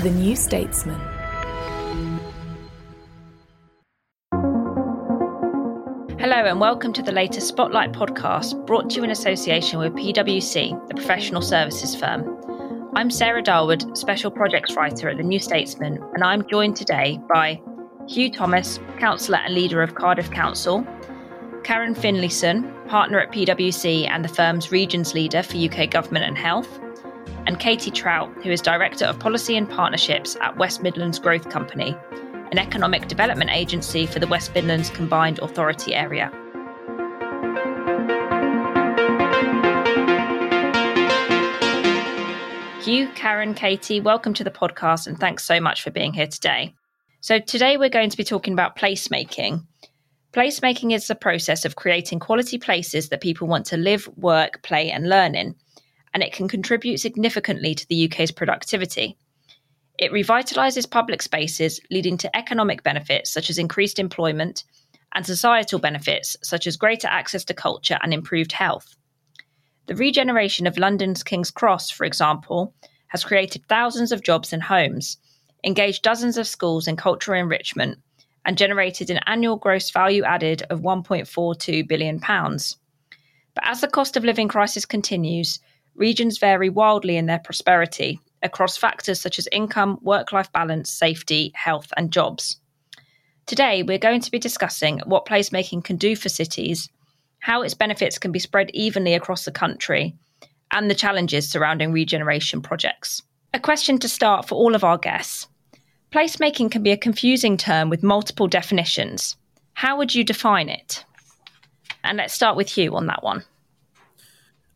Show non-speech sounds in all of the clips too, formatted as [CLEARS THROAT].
The New Statesman. Hello, and welcome to the latest Spotlight podcast brought to you in association with PwC, the professional services firm. I'm Sarah Dawood, Special Projects Writer at The New Statesman, and I'm joined today by Huw Thomas, Councillor and Leader of Cardiff Council, Karen Finlayson, Partner at PwC and the firm's Regions Leader for UK Government and Health, and Katie Trout, who is Director of Policy and Partnerships at West Midlands Growth Company, an economic development agency for the West Midlands Combined Authority area. Huw, Karen, Katie, welcome to the podcast and thanks so much for being here today. So, today we're going to be talking about placemaking. Placemaking is the process of creating quality places that people want to live, work, play, and learn in and it can contribute significantly to the UK's productivity. It revitalises public spaces, leading to economic benefits such as increased employment and societal benefits such as greater access to culture and improved health. The regeneration of London's King's Cross, for example, has created thousands of jobs and homes, engaged dozens of schools in cultural enrichment, and generated an annual gross value added of £1.42 billion. But as the cost of living crisis continues, regions vary wildly in their prosperity across factors such as income, work life balance, safety, health, and jobs. Today, we're going to be discussing what placemaking can do for cities, how its benefits can be spread evenly across the country, and the challenges surrounding regeneration projects. A question to start for all of our guests. Placemaking can be a confusing term with multiple definitions. How would you define it? And let's start with Huw on that one.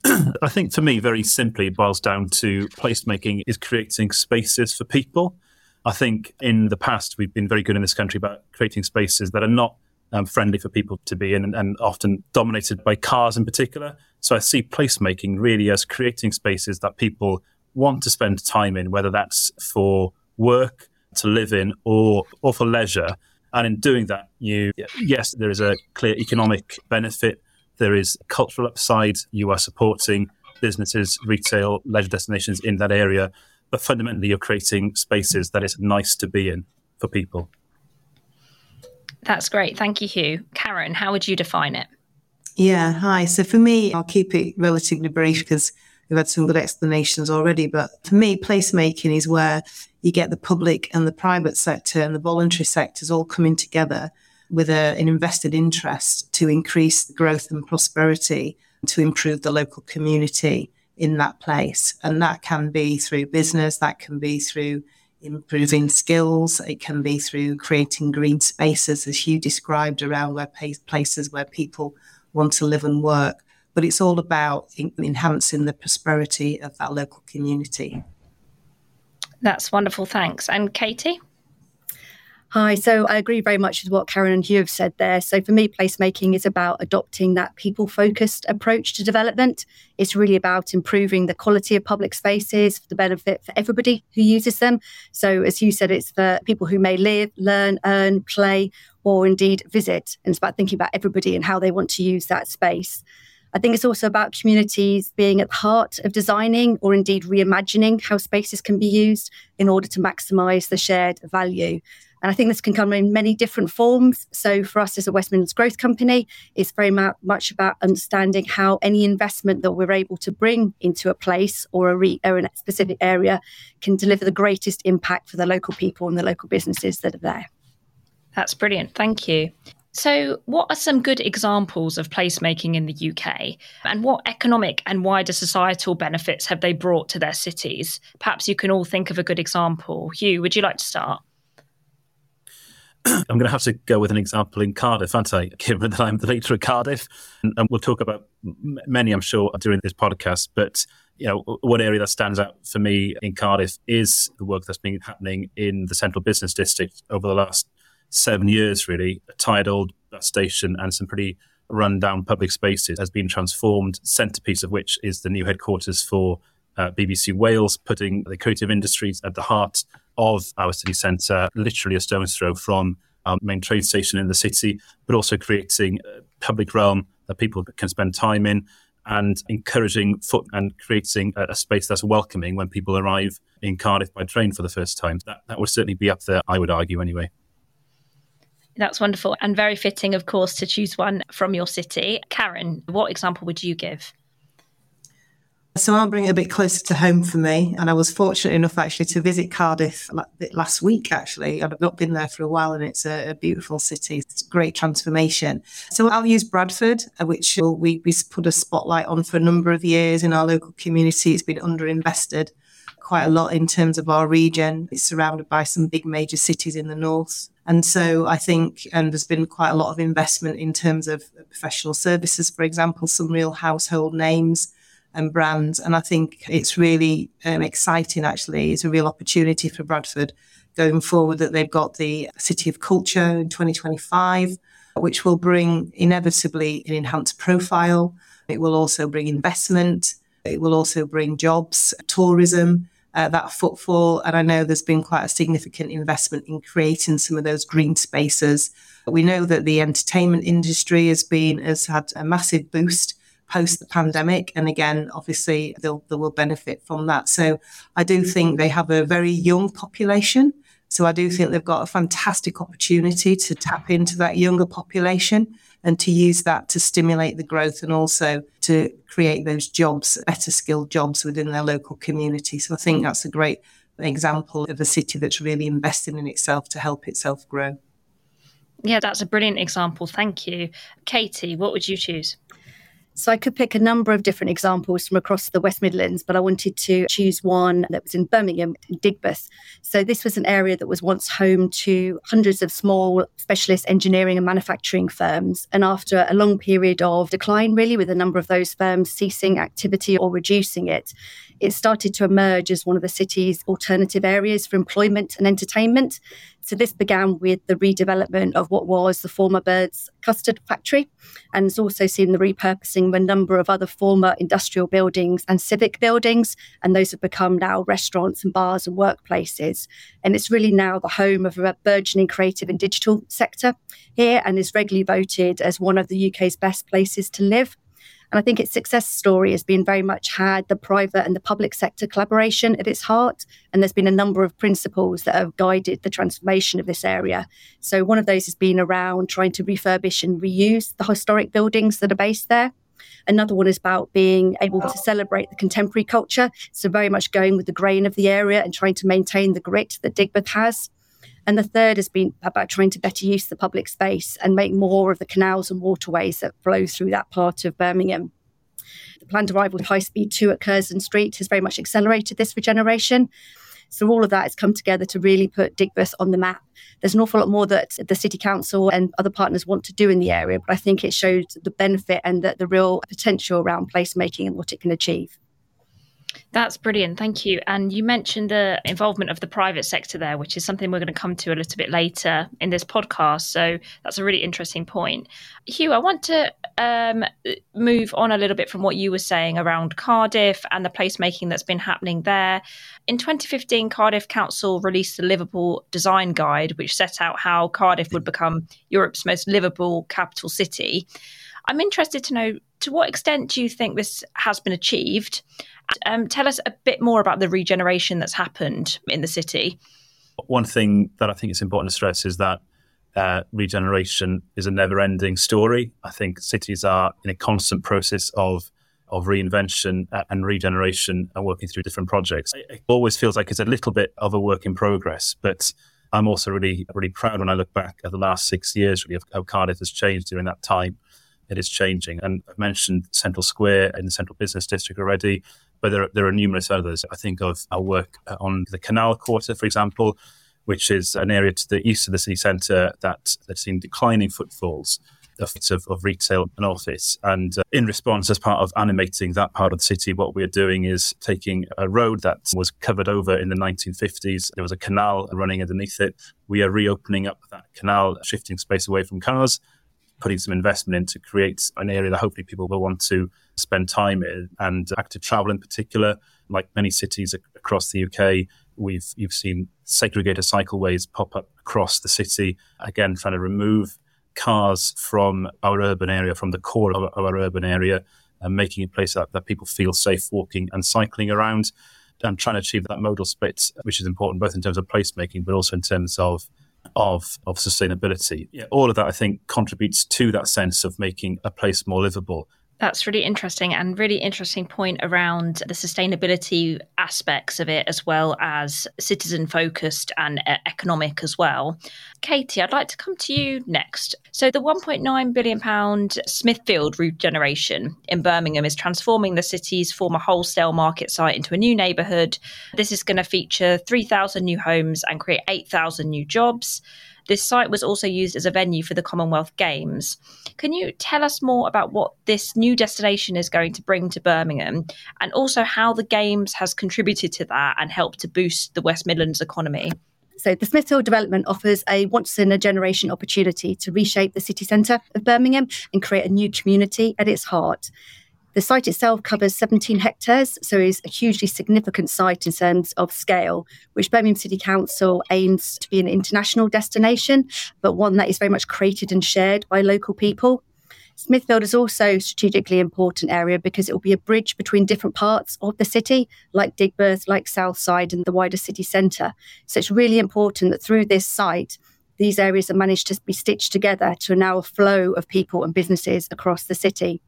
[CLEARS THROAT] I think to me, very simply, it boils down to placemaking is creating spaces for people. I think in the past, we've been very good in this country about creating spaces that are not um, friendly for people to be in and, and, often dominated by cars in particular. So I see placemaking really as creating spaces that people want to spend time in, whether that's for work, to live in, or, or for leisure. And in doing that, you, yes, there is a clear economic benefit there is cultural upside. You are supporting businesses, retail, leisure destinations in that area. But fundamentally, you're creating spaces that is nice to be in for people. That's great. Thank you, Huw. Karen, how would you define it? Yeah, hi. So for me, I'll keep it relatively brief because we've had some good explanations already. But for me, placemaking is where you get the public and the private sector and the voluntary sectors all coming together with a, an invested interest to increase growth and prosperity to improve the local community in that place. And that can be through business, that can be through improving skills, it can be through creating green spaces, as Huw described, around where places where people want to live and work. But it's all about enhancing the prosperity of that local community. That's wonderful. Thanks. And Katie? Hi, so I agree very much with what Karen and Huw have said there. So for me, placemaking is about adopting that people focused approach to development. It's really about improving the quality of public spaces for the benefit for everybody who uses them. So as Huw said, it's for people who may live, learn, earn, play, or indeed visit. And it's about thinking about everybody and how they want to use that space. I think it's also about communities being at the heart of designing or indeed reimagining how spaces can be used in order to maximize the shared value. And I think this can come in many different forms. So for us as a West Midlands Growth Company, it's very much about understanding how any investment that we're able to bring into a place or a, re- or a specific area can deliver the greatest impact for the local people and the local businesses that are there. That's brilliant. Thank you. So, what are some good examples of placemaking in the UK? And what economic and wider societal benefits have they brought to their cities? Perhaps you can all think of a good example. Huw, would you like to start? I'm going to have to go with an example in Cardiff, aren't I? Given that I'm the leader of Cardiff, and, and we'll talk about many, I'm sure, during this podcast. But you know, one area that stands out for me in Cardiff is the work that's been happening in the central business district over the last seven years. Really, a tired old station and some pretty run-down public spaces has been transformed. Centerpiece of which is the new headquarters for uh, BBC Wales, putting the creative industries at the heart of our city centre, literally a stone's throw from our main train station in the city, but also creating a public realm that people can spend time in and encouraging foot and creating a, a, space that's welcoming when people arrive in Cardiff by train for the first time. That, that would certainly be up there, I would argue, anyway. That's wonderful and very fitting, of course, to choose one from your city. Karen, what example would you give? So I'll bring it a bit closer to home for me. And I was fortunate enough actually to visit Cardiff last week, actually. I've not been there for a while and it's a, a beautiful city. It's great transformation. So I'll use Bradford, uh, which we, we put a spotlight on for a number of years in our local community. It's been underinvested quite a lot in terms of our region. It's surrounded by some big major cities in the north. And so I think, and there's been quite a lot of investment in terms of professional services, for example, some real household names and brands. And I think it's really um, exciting, actually. It's a real opportunity for Bradford going forward that they've got the City of Culture in 2025, which will bring inevitably an enhanced profile. It will also bring investment. It will also bring jobs, tourism, uh, that footfall. And I know there's been quite a significant investment in creating some of those green spaces. We know that the entertainment industry has been has had a massive boost post the pandemic. And again, obviously, they'll, they will benefit from that. So I do think they have a very young population. So I do think they've got a fantastic opportunity to tap into that younger population and to use that to stimulate the growth and also to create those jobs, better skilled jobs within their local community. So I think that's a great example of a city that's really investing in itself to help itself grow. Yeah, that's a brilliant example. Thank you. Katie, what would you choose? So I could pick a number of different examples from across the West Midlands, but I wanted to choose one that was in Birmingham, in Digbeth. So this was an area that was once home to hundreds of small specialist engineering and manufacturing firms. And after a long period of decline, really, with a number of those firms ceasing activity or reducing it, it started to emerge as one of the city's alternative areas for employment and entertainment. So this began with the redevelopment of what was the former Bird's custard factory, and has also seen the repurposing of a number of other former industrial buildings and civic buildings, and those have become now restaurants and bars and workplaces. And it's really now the home of a burgeoning creative and digital sector here, and is regularly voted as one of the UK's best places to live. And I think its success story has been very much had the private and the public sector collaboration at its heart. And there's been a number of principles that have guided the transformation of this area. So one of those has been around trying to refurbish and reuse the historic buildings that are based there. Another one is about being able to celebrate the contemporary culture. So, very much going with the grain of the area and trying to maintain the grit that Digbeth has. And the third has been about trying to better use the public space and make more of the canals and waterways that flow through that part of Birmingham. The planned arrival of High Speed 2 at Curzon Street has very much accelerated this regeneration. So all of that has come together to really put Digbeth on the map. There's an awful lot more that the City Council and other partners want to do in the area, but I think it shows the benefit and the, the real potential around placemaking and what it can achieve. That's brilliant. Thank you. And you mentioned the involvement of the private sector there, which is something we're going to come to a little bit later in this podcast. So that's a really interesting point. Huw, I want to um, move on a little bit from what you were saying around Cardiff and the placemaking that's been happening there. In 2015, Cardiff Council released the Liveable Design Guide, which set out how Cardiff would become Europe's most livable capital city. I'm interested to know to what extent do you think this has been achieved? Um, tell us a bit more about the regeneration that's happened in the city. One thing that I think it's important to stress is that uh, regeneration is a never ending story. I think cities are in a constant process of of reinvention and regeneration and working through different projects. It always feels like it's a little bit of a work in progress, but I'm also really, really proud when I look back at the last six years really of how Cardiff has changed during that time. It is changing. And I've mentioned Central Square in the Central Business District already but there, there are numerous others. I think of our work on the Canal Quarter, for example, which is an area to the east of the city centre that that's seen declining footfalls of, of retail and office. And uh, in response, as part of animating that part of the city, what we're doing is taking a road that was covered over in the 1950s. There was a canal running underneath it. We are reopening up that canal, shifting space away from cars, putting some investment in to create an area that hopefully people will want to spend time in and active travel in particular. Like many cities across the UK, we've you've seen segregated cycleways pop up across the city. Again, trying to remove cars from our urban area, from the core of our urban area, and making a place that, that people feel safe walking and cycling around and trying to achieve that modal split, which is important both in terms of placemaking, but also in terms of of of sustainability. Yeah, all of that I think contributes to that sense of making a place more livable that's really interesting and really interesting point around the sustainability aspects of it, as well as citizen focused and uh, economic as well. Katie, I'd like to come to you next. So, the £1.9 billion Smithfield regeneration in Birmingham is transforming the city's former wholesale market site into a new neighbourhood. This is going to feature 3,000 new homes and create 8,000 new jobs. This site was also used as a venue for the Commonwealth Games. Can you tell us more about what this new destination is going to bring to Birmingham and also how the Games has contributed to that and helped to boost the West Midlands economy? So, the Smithfield development offers a once in a generation opportunity to reshape the city centre of Birmingham and create a new community at its heart. The site itself covers 17 hectares, so is a hugely significant site in terms of scale, which Birmingham City Council aims to be an international destination, but one that is very much created and shared by local people. Smithfield is also a strategically important area because it will be a bridge between different parts of the city, like Digbeth, like Southside, and the wider city centre. So it's really important that through this site, these areas are managed to be stitched together to allow a flow of people and businesses across the city.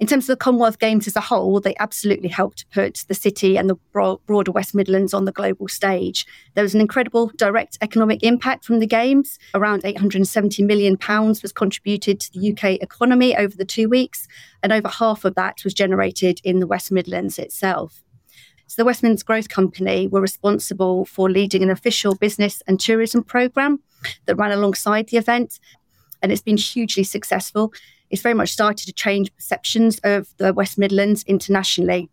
In terms of the Commonwealth Games as a whole, they absolutely helped put the city and the broader West Midlands on the global stage. There was an incredible direct economic impact from the Games. Around £870 million was contributed to the UK economy over the two weeks, and over half of that was generated in the West Midlands itself. So the West Midlands Growth Company were responsible for leading an official business and tourism programme that ran alongside the event. And it's been hugely successful it's very much started to change perceptions of the West Midlands internationally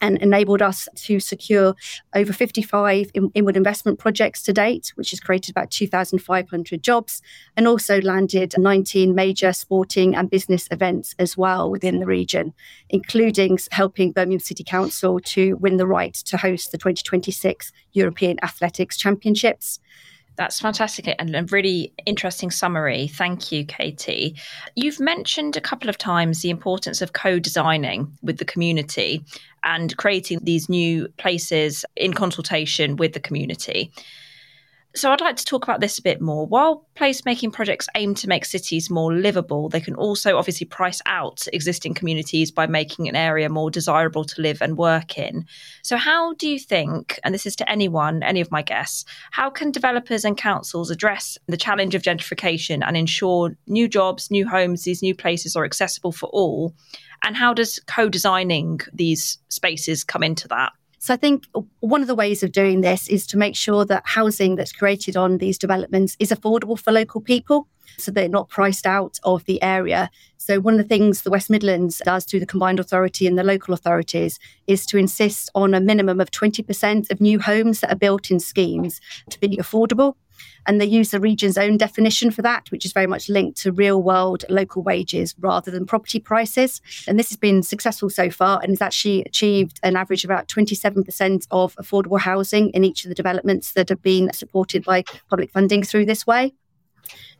and enabled us to secure over 55 in- inward investment projects to date, which has created about 2,500 jobs, and also landed 19 major sporting and business events as well within the region, including helping Birmingham City Council to win the right to host the 2026 European Athletics Championships. That's fantastic and a really interesting summary. Thank you, Katie. You've mentioned a couple of times the importance of co designing with the community and creating these new places in consultation with the community. So I'd like to talk about this a bit more. While placemaking projects aim to make cities more livable, they can also obviously price out existing communities by making an area more desirable to live and work in. So how do you think, and this is to anyone, any of my guests, how can developers and councils address the challenge of gentrification and ensure new jobs, new homes, these new places are accessible for all? And how does co-designing these spaces come into that? So I think one of the ways of doing this is to make sure that housing that's created on these developments is affordable for local people so they're not priced out of the area. So, one of the things the West Midlands does through the combined authority and the local authorities is to insist on a minimum of 20% of new homes that are built in schemes to be affordable. And they use the region's own definition for that, which is very much linked to real world local wages rather than property prices. And this has been successful so far and has actually achieved an average of about 27% of affordable housing in each of the developments that have been supported by public funding through this way.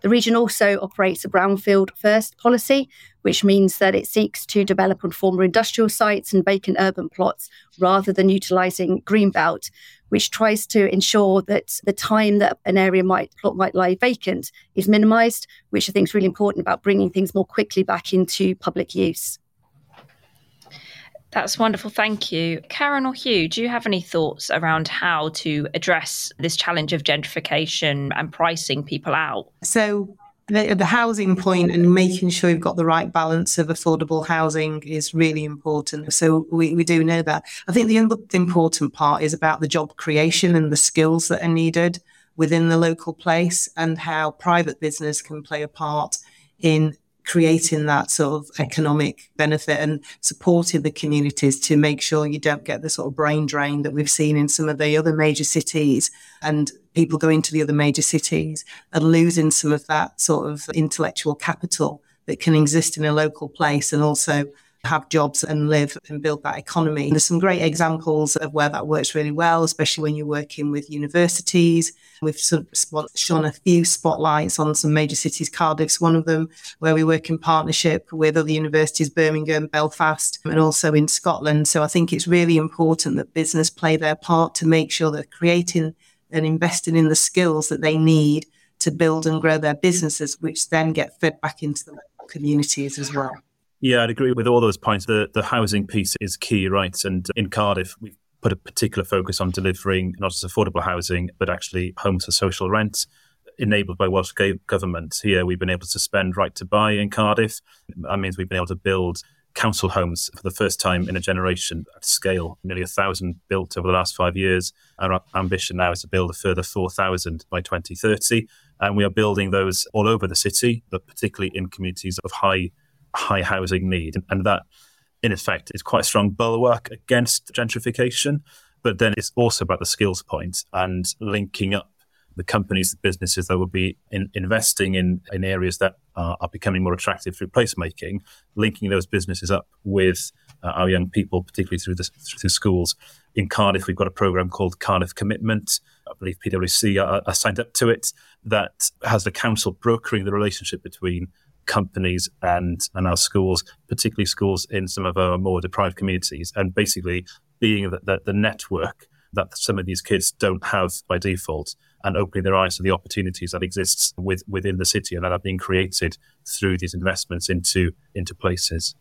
The region also operates a brownfield first policy, which means that it seeks to develop on former industrial sites and vacant urban plots rather than utilising greenbelt, which tries to ensure that the time that an area might plot might lie vacant is minimised, which I think is really important about bringing things more quickly back into public use. That's wonderful. Thank you. Karen or Huw, do you have any thoughts around how to address this challenge of gentrification and pricing people out? So, the, the, housing point and making sure you've got the right balance of affordable housing is really important. So we, we do know that. I think the important part is about the job creation and the skills that are needed within the local place and how private business can play a part in creating that sort of economic benefit and supporting the communities to make sure you don't get the sort of brain drain that we've seen in some of the other major cities and people going to the other major cities and losing some of that sort of intellectual capital that can exist in a local place and also have jobs and live and build that economy. And there's some great examples of where that works really well, especially when you're working with universities. We've sort of shone a few spotlights on some major cities. Cardiff's one of them, where we work in partnership with other universities, Birmingham, Belfast, and also in Scotland. So I think it's really important that business play their part to make sure they're creating and investing in the skills that they need to build and grow their businesses, which then get fed back into the communities as well. Yeah, I'd agree with all those points. The the housing piece is key, right? And in Cardiff, we've put a particular focus on delivering not just affordable housing, but actually homes for social rent, enabled by Welsh government. Here, we've been able to spend right to buy in Cardiff. That means we've been able to build council homes for the first time in a generation at scale. Nearly a thousand built over the last five years. Our ambition now is to build a further 4,000 by 2030. And we are building those all over the city, but particularly in communities of high, high housing need. And that, in effect, is quite a strong bulwark against gentrification. But then it's also about the skills point and linking up the companies, the businesses that will be in, investing in, in areas that are, are, becoming more attractive through placemaking, linking those businesses up with uh, our young people, particularly through the through schools. In Cardiff, we've got a program called Cardiff Commitment. I believe PwC are, are signed up to it. That has the council brokering the relationship between companies and, and our schools, particularly schools in some of our more deprived communities, and basically being the, the, the network that some of these kids don't have by default and opening their eyes to the opportunities that exists with, within the city and that are being created through these investments into into places.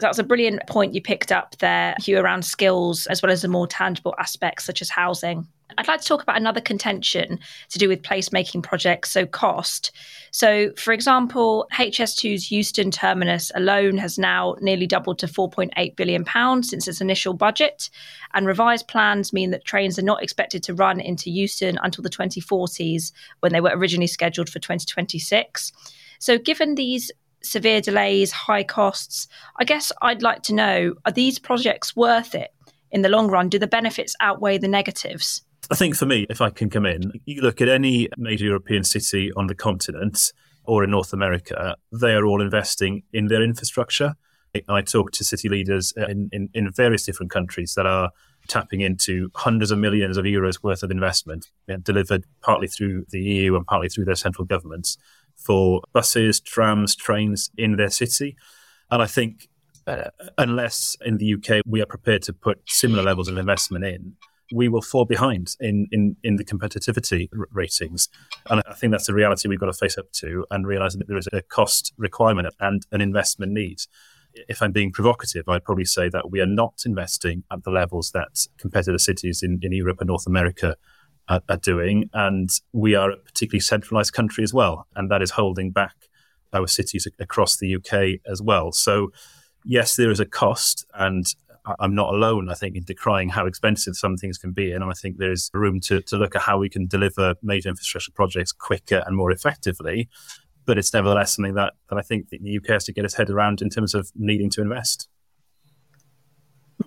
That's a brilliant point you picked up there, Huw, around skills as well as the more tangible aspects such as housing. I'd like to talk about another contention to do with placemaking projects, so cost. So, for example, HS2's Euston terminus alone has now nearly doubled to £4.8 billion since its initial budget. And revised plans mean that trains are not expected to run into Euston until the 2040s when they were originally scheduled for 2026. So, given these severe delays, high costs, I guess I'd like to know are these projects worth it in the long run? Do the benefits outweigh the negatives? I think for me, if I can come in, you look at any major European city on the continent or in North America, they are all investing in their infrastructure. I talk to city leaders in, in, in various different countries that are tapping into hundreds of millions of euros worth of investment delivered partly through the EU and partly through their central governments for buses, trams, trains in their city. And I think uh, unless in the UK we are prepared to put similar levels of investment in, we will fall behind in, in, in the competitivity r- ratings. And I think that's the reality we've got to face up to and realize that there is a cost requirement and an investment need. If I'm being provocative, I'd probably say that we are not investing at the levels that competitor cities in, in Europe and North America are, are doing. And we are a particularly centralized country as well. And that is holding back our cities across the UK as well. So, yes, there is a cost, and I'm not alone, I think, in decrying how expensive some things can be. And I think there's room to, to look at how we can deliver major infrastructure projects quicker and more effectively. But it's nevertheless something that, that I think the UK has to get its head around in terms of needing to invest.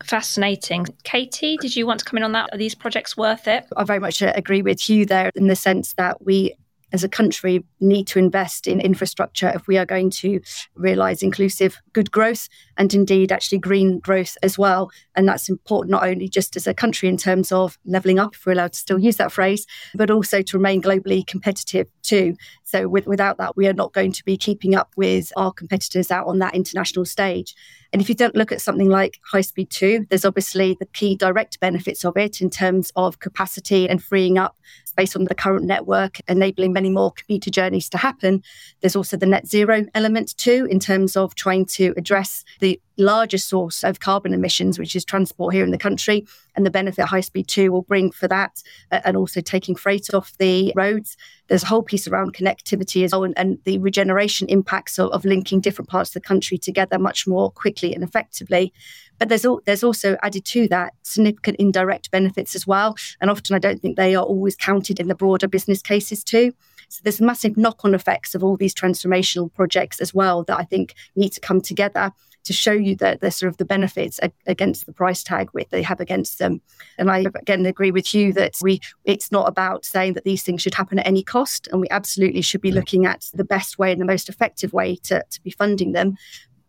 Fascinating. Katie, did you want to come in on that? Are these projects worth it? I very much uh, agree with you there in the sense that we as a country need to invest in infrastructure if we are going to realize inclusive good growth and indeed actually green growth as well. And that's important not only just as a country in terms of leveling up if we're allowed to still use that phrase but also to remain globally competitive too. So with, without that we are not going to be keeping up with our competitors out on that international stage. And if you don't look at something like High Speed 2, there's obviously the key direct benefits of it in terms of capacity and freeing up space on the current network, enabling many more commuter journeys to happen. There's also the net zero element too, in terms of trying to address the largest source of carbon emissions, which is transport here in the country, and the benefit High Speed 2 will bring for that, uh, and also taking freight off the roads. There's a whole piece around connectivity as well, and, and the regeneration impacts of, of, linking different parts of the country together much more quickly and effectively. But there's, al- there's also added to that significant indirect benefits as well. And often I don't think they are always counted in the broader business cases too. So there's massive knock on effects of all these transformational projects as well that I think need to come together to show you that the sort of the benefits against the price tag which they have against them. And I again agree with you that we it's not about saying that these things should happen at any cost, and we absolutely should be looking at the best way and the most effective way to, to be funding them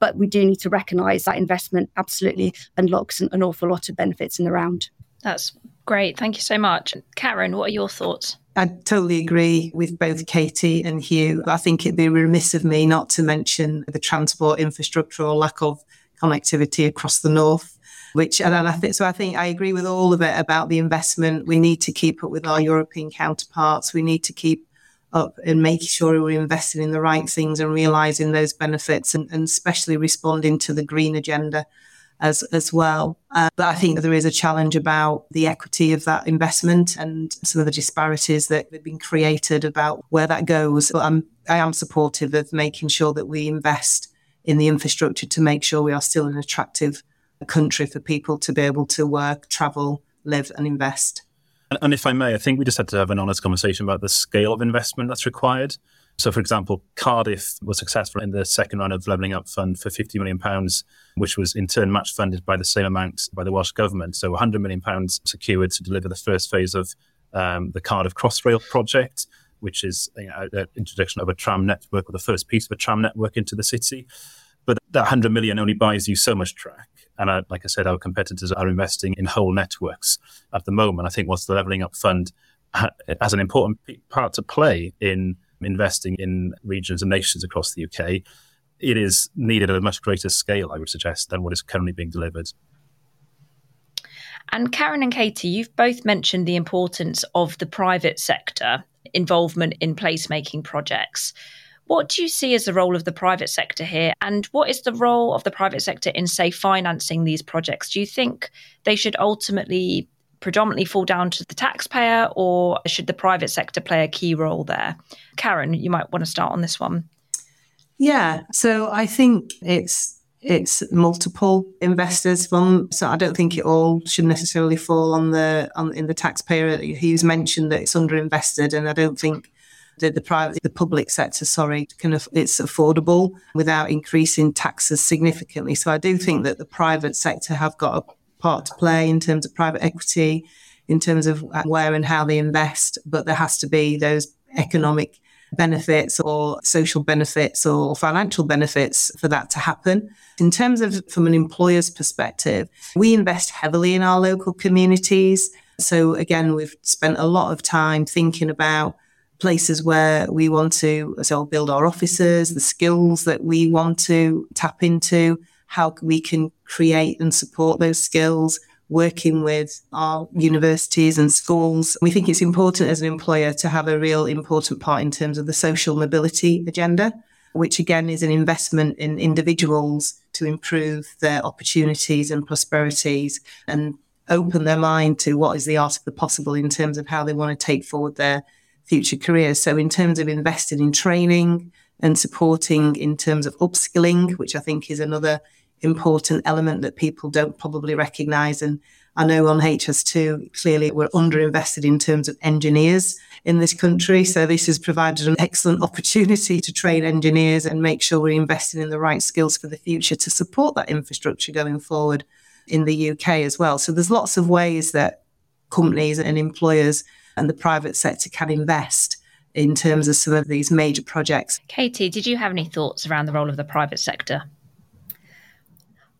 But we do need to recognise that investment absolutely unlocks an, an awful lot of benefits in the round. That's great. Thank you so much. Karen, what are your thoughts? I totally agree with both Katie and Huw. I think it'd be remiss of me not to mention the transport infrastructure or lack of connectivity across the north. Which and I think so. I think I agree with all of it about the investment. We need to keep up with our European counterparts. We need to keep up and making sure we're investing in the right things and realizing those benefits and, and especially responding to the green agenda as as well. Uh, but I think there is a challenge about the equity of that investment and some of the disparities that have been created about where that goes. But I'm I am supportive of making sure that we invest in the infrastructure to make sure we are still an attractive country for people to be able to work, travel, live, and invest. And if I may, I think we just had to have an honest conversation about the scale of investment that's required. So, for example, Cardiff was successful in the second round of Levelling Up Fund for £50 million, which was in turn match funded by the same amount by the Welsh Government. So, £100 million secured to deliver the first phase of um, the Cardiff Crossrail project, which is you know, the introduction of a tram network or the first piece of a tram network into the city. But that 100 million only buys you so much track. And uh, like I said, our competitors are investing in whole networks at the moment. I think what's the Levelling Up Fund has an important part to play in investing in regions and nations across the UK, it is needed at a much greater scale, I would suggest, than what is currently being delivered. And Karen and Katie, you've both mentioned the importance of the private sector involvement in placemaking projects. What do you see as the role of the private sector here? And what is the role of the private sector in, say, financing these projects? Do you think they should ultimately predominantly fall down to the taxpayer, or should the private sector play a key role there? Karen, you might want to start on this one. Yeah, so I think it's it's multiple investors from so I don't think it all should necessarily fall on the on in the taxpayer. He's mentioned that it's underinvested, and I don't think that the private the public sector sorry can it's affordable without increasing taxes significantly. So I do think that the private sector have got a part to play in terms of private equity, in terms of uh, where and how they invest, but there has to be those economic benefits or social benefits or financial benefits for that to happen. In terms of from an employer's perspective, we invest heavily in our local communities. So again, we've spent a lot of time thinking about places where we want to so build our offices, the skills that we want to tap into, how we can create and support those skills, working with our universities and schools. We think it's important as an employer to have a real important part in terms of the social mobility agenda, which again is an investment in individuals to improve their opportunities and prosperities and open their mind to what is the art of the possible in terms of how they want to take forward their future careers. So in terms of investing in training and supporting in terms of upskilling, which I think is another important element that people don't probably recognize. And I know on HS2, clearly we're underinvested in terms of engineers in this country. So this has provided an excellent opportunity to train engineers and make sure we're investing in the right skills for the future to support that infrastructure going forward in the UK as well. So there's lots of ways that companies and employers and the private sector can invest in terms of some of these major projects. Katie, did you have any thoughts around the role of the private sector?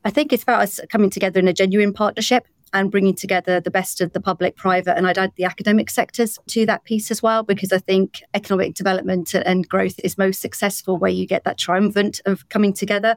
I think it's about us coming together in a genuine partnership and bringing together the best of the public, private, and I'd add the academic sectors to that piece as well, because I think economic development and growth is most successful where you get that triumvirate of coming together.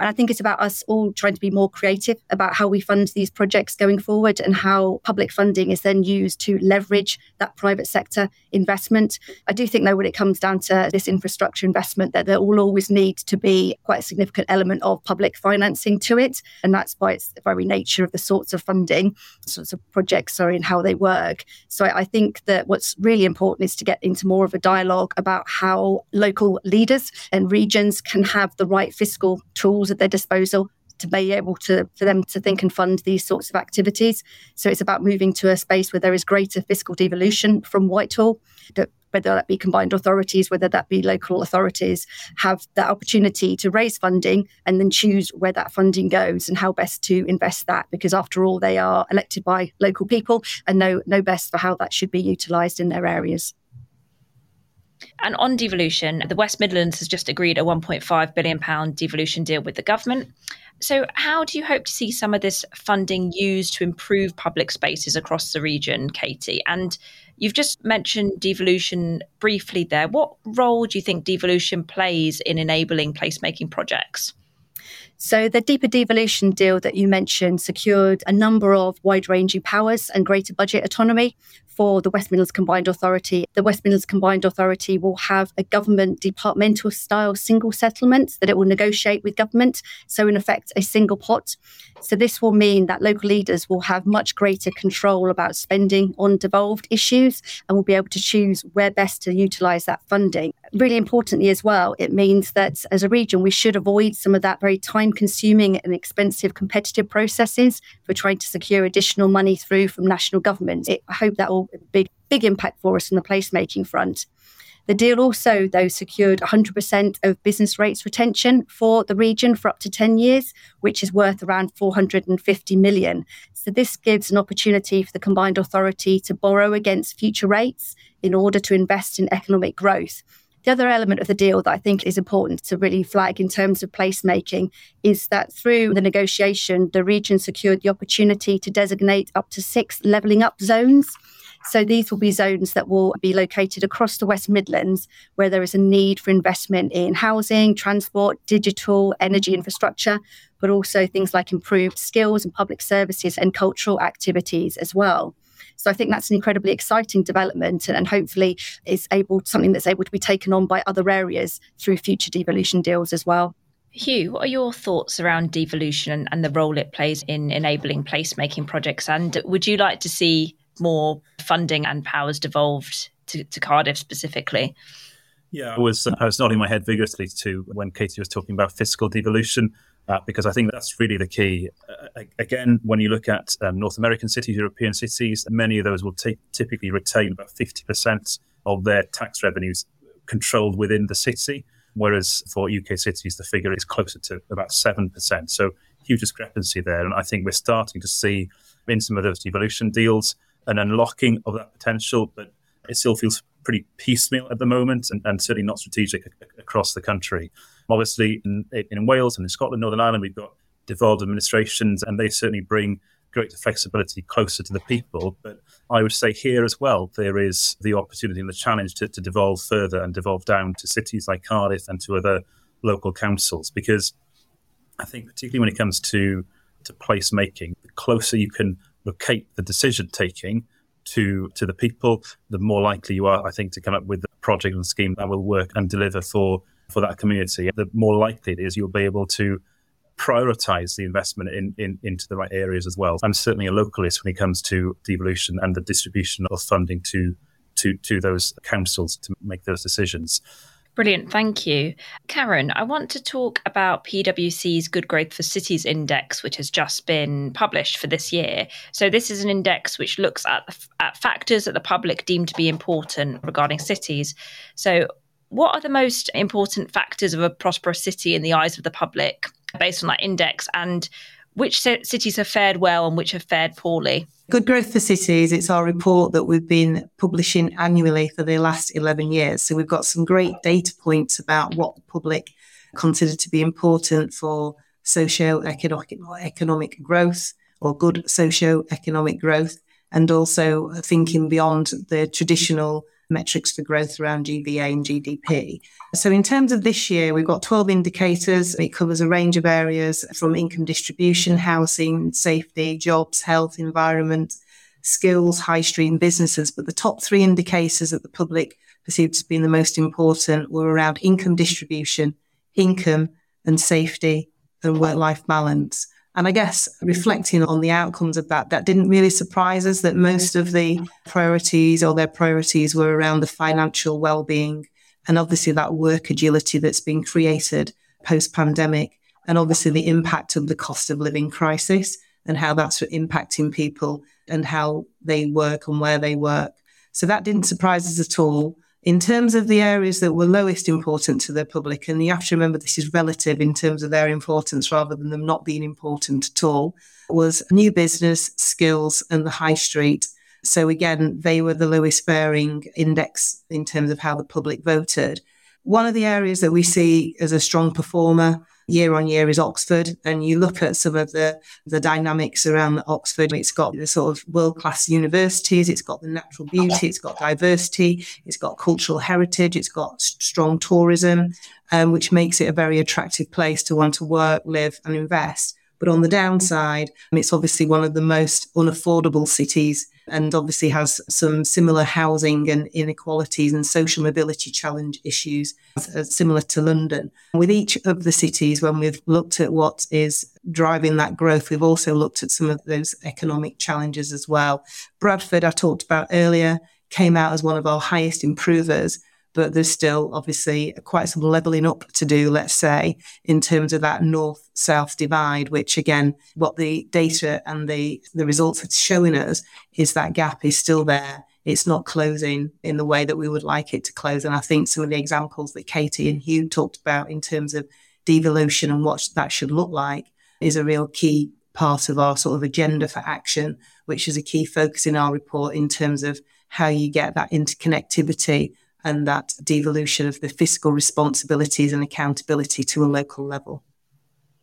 And I think it's about us all trying to be more creative about how we fund these projects going forward and how public funding is then used to leverage that private sector investment. I do think, though, when it comes down to this infrastructure investment, that there will always need to be quite a significant element of public financing to it. And that's by its very nature of the sorts of funding, sorts of projects, sorry, and how they work. So I think that what's really important is to get into more of a dialogue about how local leaders and regions can have the right fiscal tools at their disposal to be able to for them to think and fund these sorts of activities. So it's about moving to a space where there is greater fiscal devolution from Whitehall. That whether that be combined authorities, whether that be local authorities, have that opportunity to raise funding and then choose where that funding goes and how best to invest that. Because after all, they are elected by local people and know know best for how that should be utilised in their areas. And on devolution, the West Midlands has just agreed a £1.5 billion devolution deal with the government. So, how do you hope to see some of this funding used to improve public spaces across the region, Katie? And you've just mentioned devolution briefly there. What role do you think devolution plays in enabling placemaking projects? So, the deeper devolution deal that you mentioned secured a number of wide ranging powers and greater budget autonomy for the West Midlands Combined Authority. The West Midlands Combined Authority will have a government departmental style single settlement that it will negotiate with government. So, in effect, a single pot. So, this will mean that local leaders will have much greater control about spending on devolved issues and will be able to choose where best to utilise that funding. Really importantly, as well, it means that as a region, we should avoid some of that very time consuming and expensive competitive processes for trying to secure additional money through from national governments. It, I hope that will a big impact for us in the placemaking front. The deal also, though, secured 100% of business rates retention for the region for up to 10 years, which is worth around 450 million. So, this gives an opportunity for the combined authority to borrow against future rates in order to invest in economic growth. The other element of the deal that I think is important to really flag in terms of placemaking is that through the negotiation, the region secured the opportunity to designate up to six levelling up zones. So these will be zones that will be located across the West Midlands where there is a need for investment in housing, transport, digital, energy infrastructure, but also things like improved skills and public services and cultural activities as well. So I think that's an incredibly exciting development and, and hopefully is able something that's able to be taken on by other areas through future devolution deals as well. Huw, what are your thoughts around devolution and the role it plays in enabling placemaking projects? And would you like to see more funding and powers devolved to, to Cardiff specifically? Yeah, I was I was nodding my head vigorously to when Katie was talking about fiscal devolution uh, because I think that's really the key. Uh, again, when you look at um, North American cities, European cities, many of those will t- typically retain about 50% of their tax revenues controlled within the city, whereas for UK cities, the figure is closer to about 7%. So, huge discrepancy there. And I think we're starting to see in some of those devolution deals an unlocking of that potential, but it still feels pretty piecemeal at the moment and, and certainly not strategic across the country. Obviously, in, in Wales and in Scotland, Northern Ireland, we've got devolved administrations, and they certainly bring greater flexibility closer to the people. But I would say here as well, there is the opportunity and the challenge to, to devolve further and devolve down to cities like Cardiff and to other local councils, because I think particularly when it comes to to place making, the closer you can locate the decision taking to to the people, the more likely you are, I think, to come up with a project and scheme that will work and deliver for for that community, the more likely it is you'll be able to prioritize the investment in, in, into the right areas as well. I'm certainly a localist when it comes to devolution and the distribution of funding to to to those councils to make those decisions. Brilliant, thank you. Karen, I want to talk about PwC's Good Growth for Cities Index, which has just been published for this year. So, this is an index which looks at, at factors that the public deem to be important regarding cities. So, what are the most important factors of a prosperous city in the eyes of the public based on that index? And which cities have fared well and which have fared poorly? Good Growth for Cities, it's our report that we've been publishing annually for the last 11 years. So we've got some great data points about what the public consider to be important for socio-economic economic growth or good socio-economic growth, and also thinking beyond the traditional metrics for growth around GVA and GDP. So, in terms of this year, we've got 12 indicators. It covers a range of areas from income distribution, housing, safety, jobs, health, environment, skills, high street, businesses. But the top three indicators that the public perceived as being the most important were around income distribution, income, and safety and work life balance. And I guess reflecting on the outcomes of that, that didn't really surprise us that most of the priorities or their priorities were around the financial well-being and obviously that work agility that's been created post pandemic and obviously the impact of the cost of living crisis and how that's impacting people and how they work and where they work. So that didn't surprise us at all. In terms of the areas that were lowest important to the public, and you have to remember this is relative in terms of their importance rather than them not being important at all, was new business, skills, and the high street. So again, they were the lowest faring index in terms of how the public voted. One of the areas that we see as a strong performer year on year is Oxford. And you look at some of the, the dynamics around Oxford. It's got the sort of world class universities. It's got the natural beauty. It's got diversity. It's got cultural heritage. It's got strong tourism, um, which makes it a very attractive place to want to work, live and invest. But on the downside, it's obviously one of the most unaffordable cities and obviously has some similar housing and inequalities and social mobility challenge issues uh, similar to London. With each of the cities, when we've looked at what is driving that growth, we've also looked at some of those economic challenges as well. Bradford, I talked about earlier, came out as one of our highest improvers but there's still obviously quite some leveling up to do, let's say, in terms of that north south divide, which again, what the data and the, the results are showing us is that gap is still there. It's not closing in the way that we would like it to close. And I think some of the examples that Katie and Huw talked about in terms of devolution and what that should look like is a real key part of our sort of agenda for action, which is a key focus in our report in terms of how you get that interconnectivity and that devolution of the fiscal responsibilities and accountability to a local level.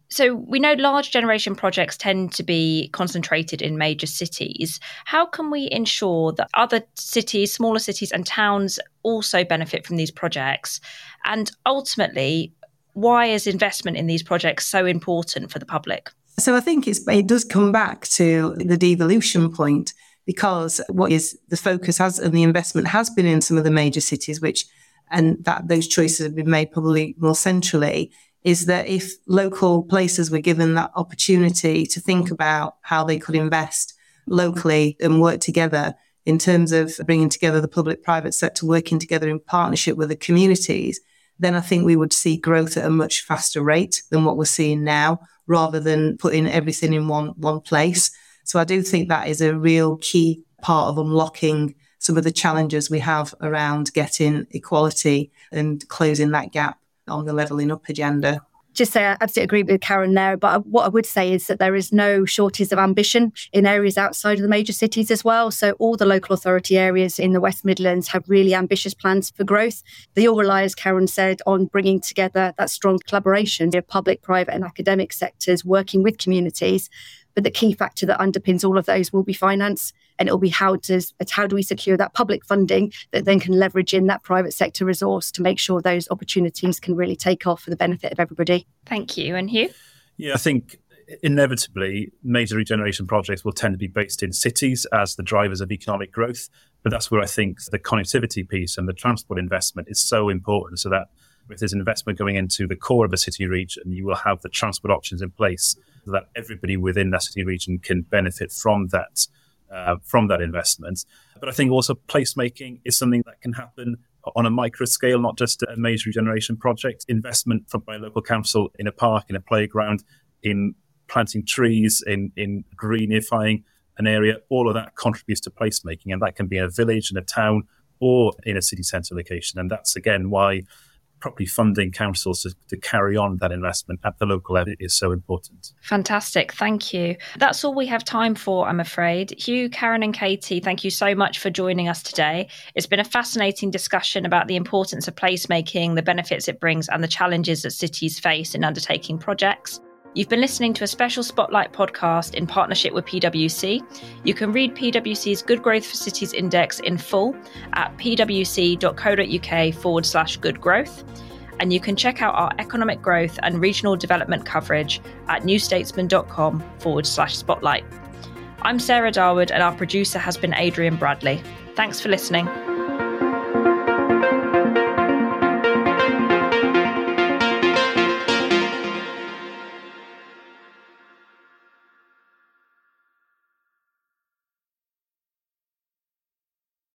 So, we know large generation projects tend to be concentrated in major cities. How can we ensure that other cities, smaller cities, and towns also benefit from these projects? And ultimately, why is investment in these projects so important for the public? So, I think it does come back to the devolution point because what is the focus has and the investment has been in some of the major cities, which and that those choices have been made probably more centrally, is that if local places were given that opportunity to think about how they could invest locally and work together in terms of bringing together the public private sector working together in partnership with the communities, then I think we would see growth at a much faster rate than what we're seeing now, rather than putting everything in one one place. So I do think that is a real key part of unlocking some of the challenges we have around getting equality and closing that gap on the levelling up agenda just say I absolutely agree with Karen there. But what I would say is that there is no shortage of ambition in areas outside of the major cities as well. So all the local authority areas in the West Midlands have really ambitious plans for growth. They all rely, as Karen said, on bringing together that strong collaboration of public, private, and academic sectors working with communities but the key factor that underpins all of those will be finance. And it'll be how does how do we secure that public funding that then can leverage in that private sector resource to make sure those opportunities can really take off for the benefit of everybody. Thank you. And Huw? Yeah, I think inevitably major regeneration projects will tend to be based in cities as the drivers of economic growth. But that's where I think the connectivity piece and the transport investment is so important so that if there's investment going into the core of a city region, you will have the transport options in place so that everybody within that city region can benefit from that uh, from that investment. But I think also placemaking is something that can happen on a micro scale, not just a major regeneration project. Investment from by local council in a park, in a playground, in planting trees, in in greenifying an area, all of that contributes to placemaking, and that can be in a village, in a town, or in a city centre location. And that's again why properly funding councils to, to, carry on that investment at the local level is so important. Fantastic. Thank you. That's all we have time for, I'm afraid. Huw, Karen, and Katie, thank you so much for joining us today. It's been a fascinating discussion about the importance of placemaking, the benefits it brings, and the challenges that cities face in undertaking projects. You've been listening to a special Spotlight podcast in partnership with PwC. You can read PwC's Good Growth for Cities Index in full at pwc.co.uk forward slash good growth. And you can check out our economic growth and regional development coverage at newstatesman.com forward slash spotlight. I'm Sarah Dawood, and our producer has been Adrian Bradley. Thanks for listening.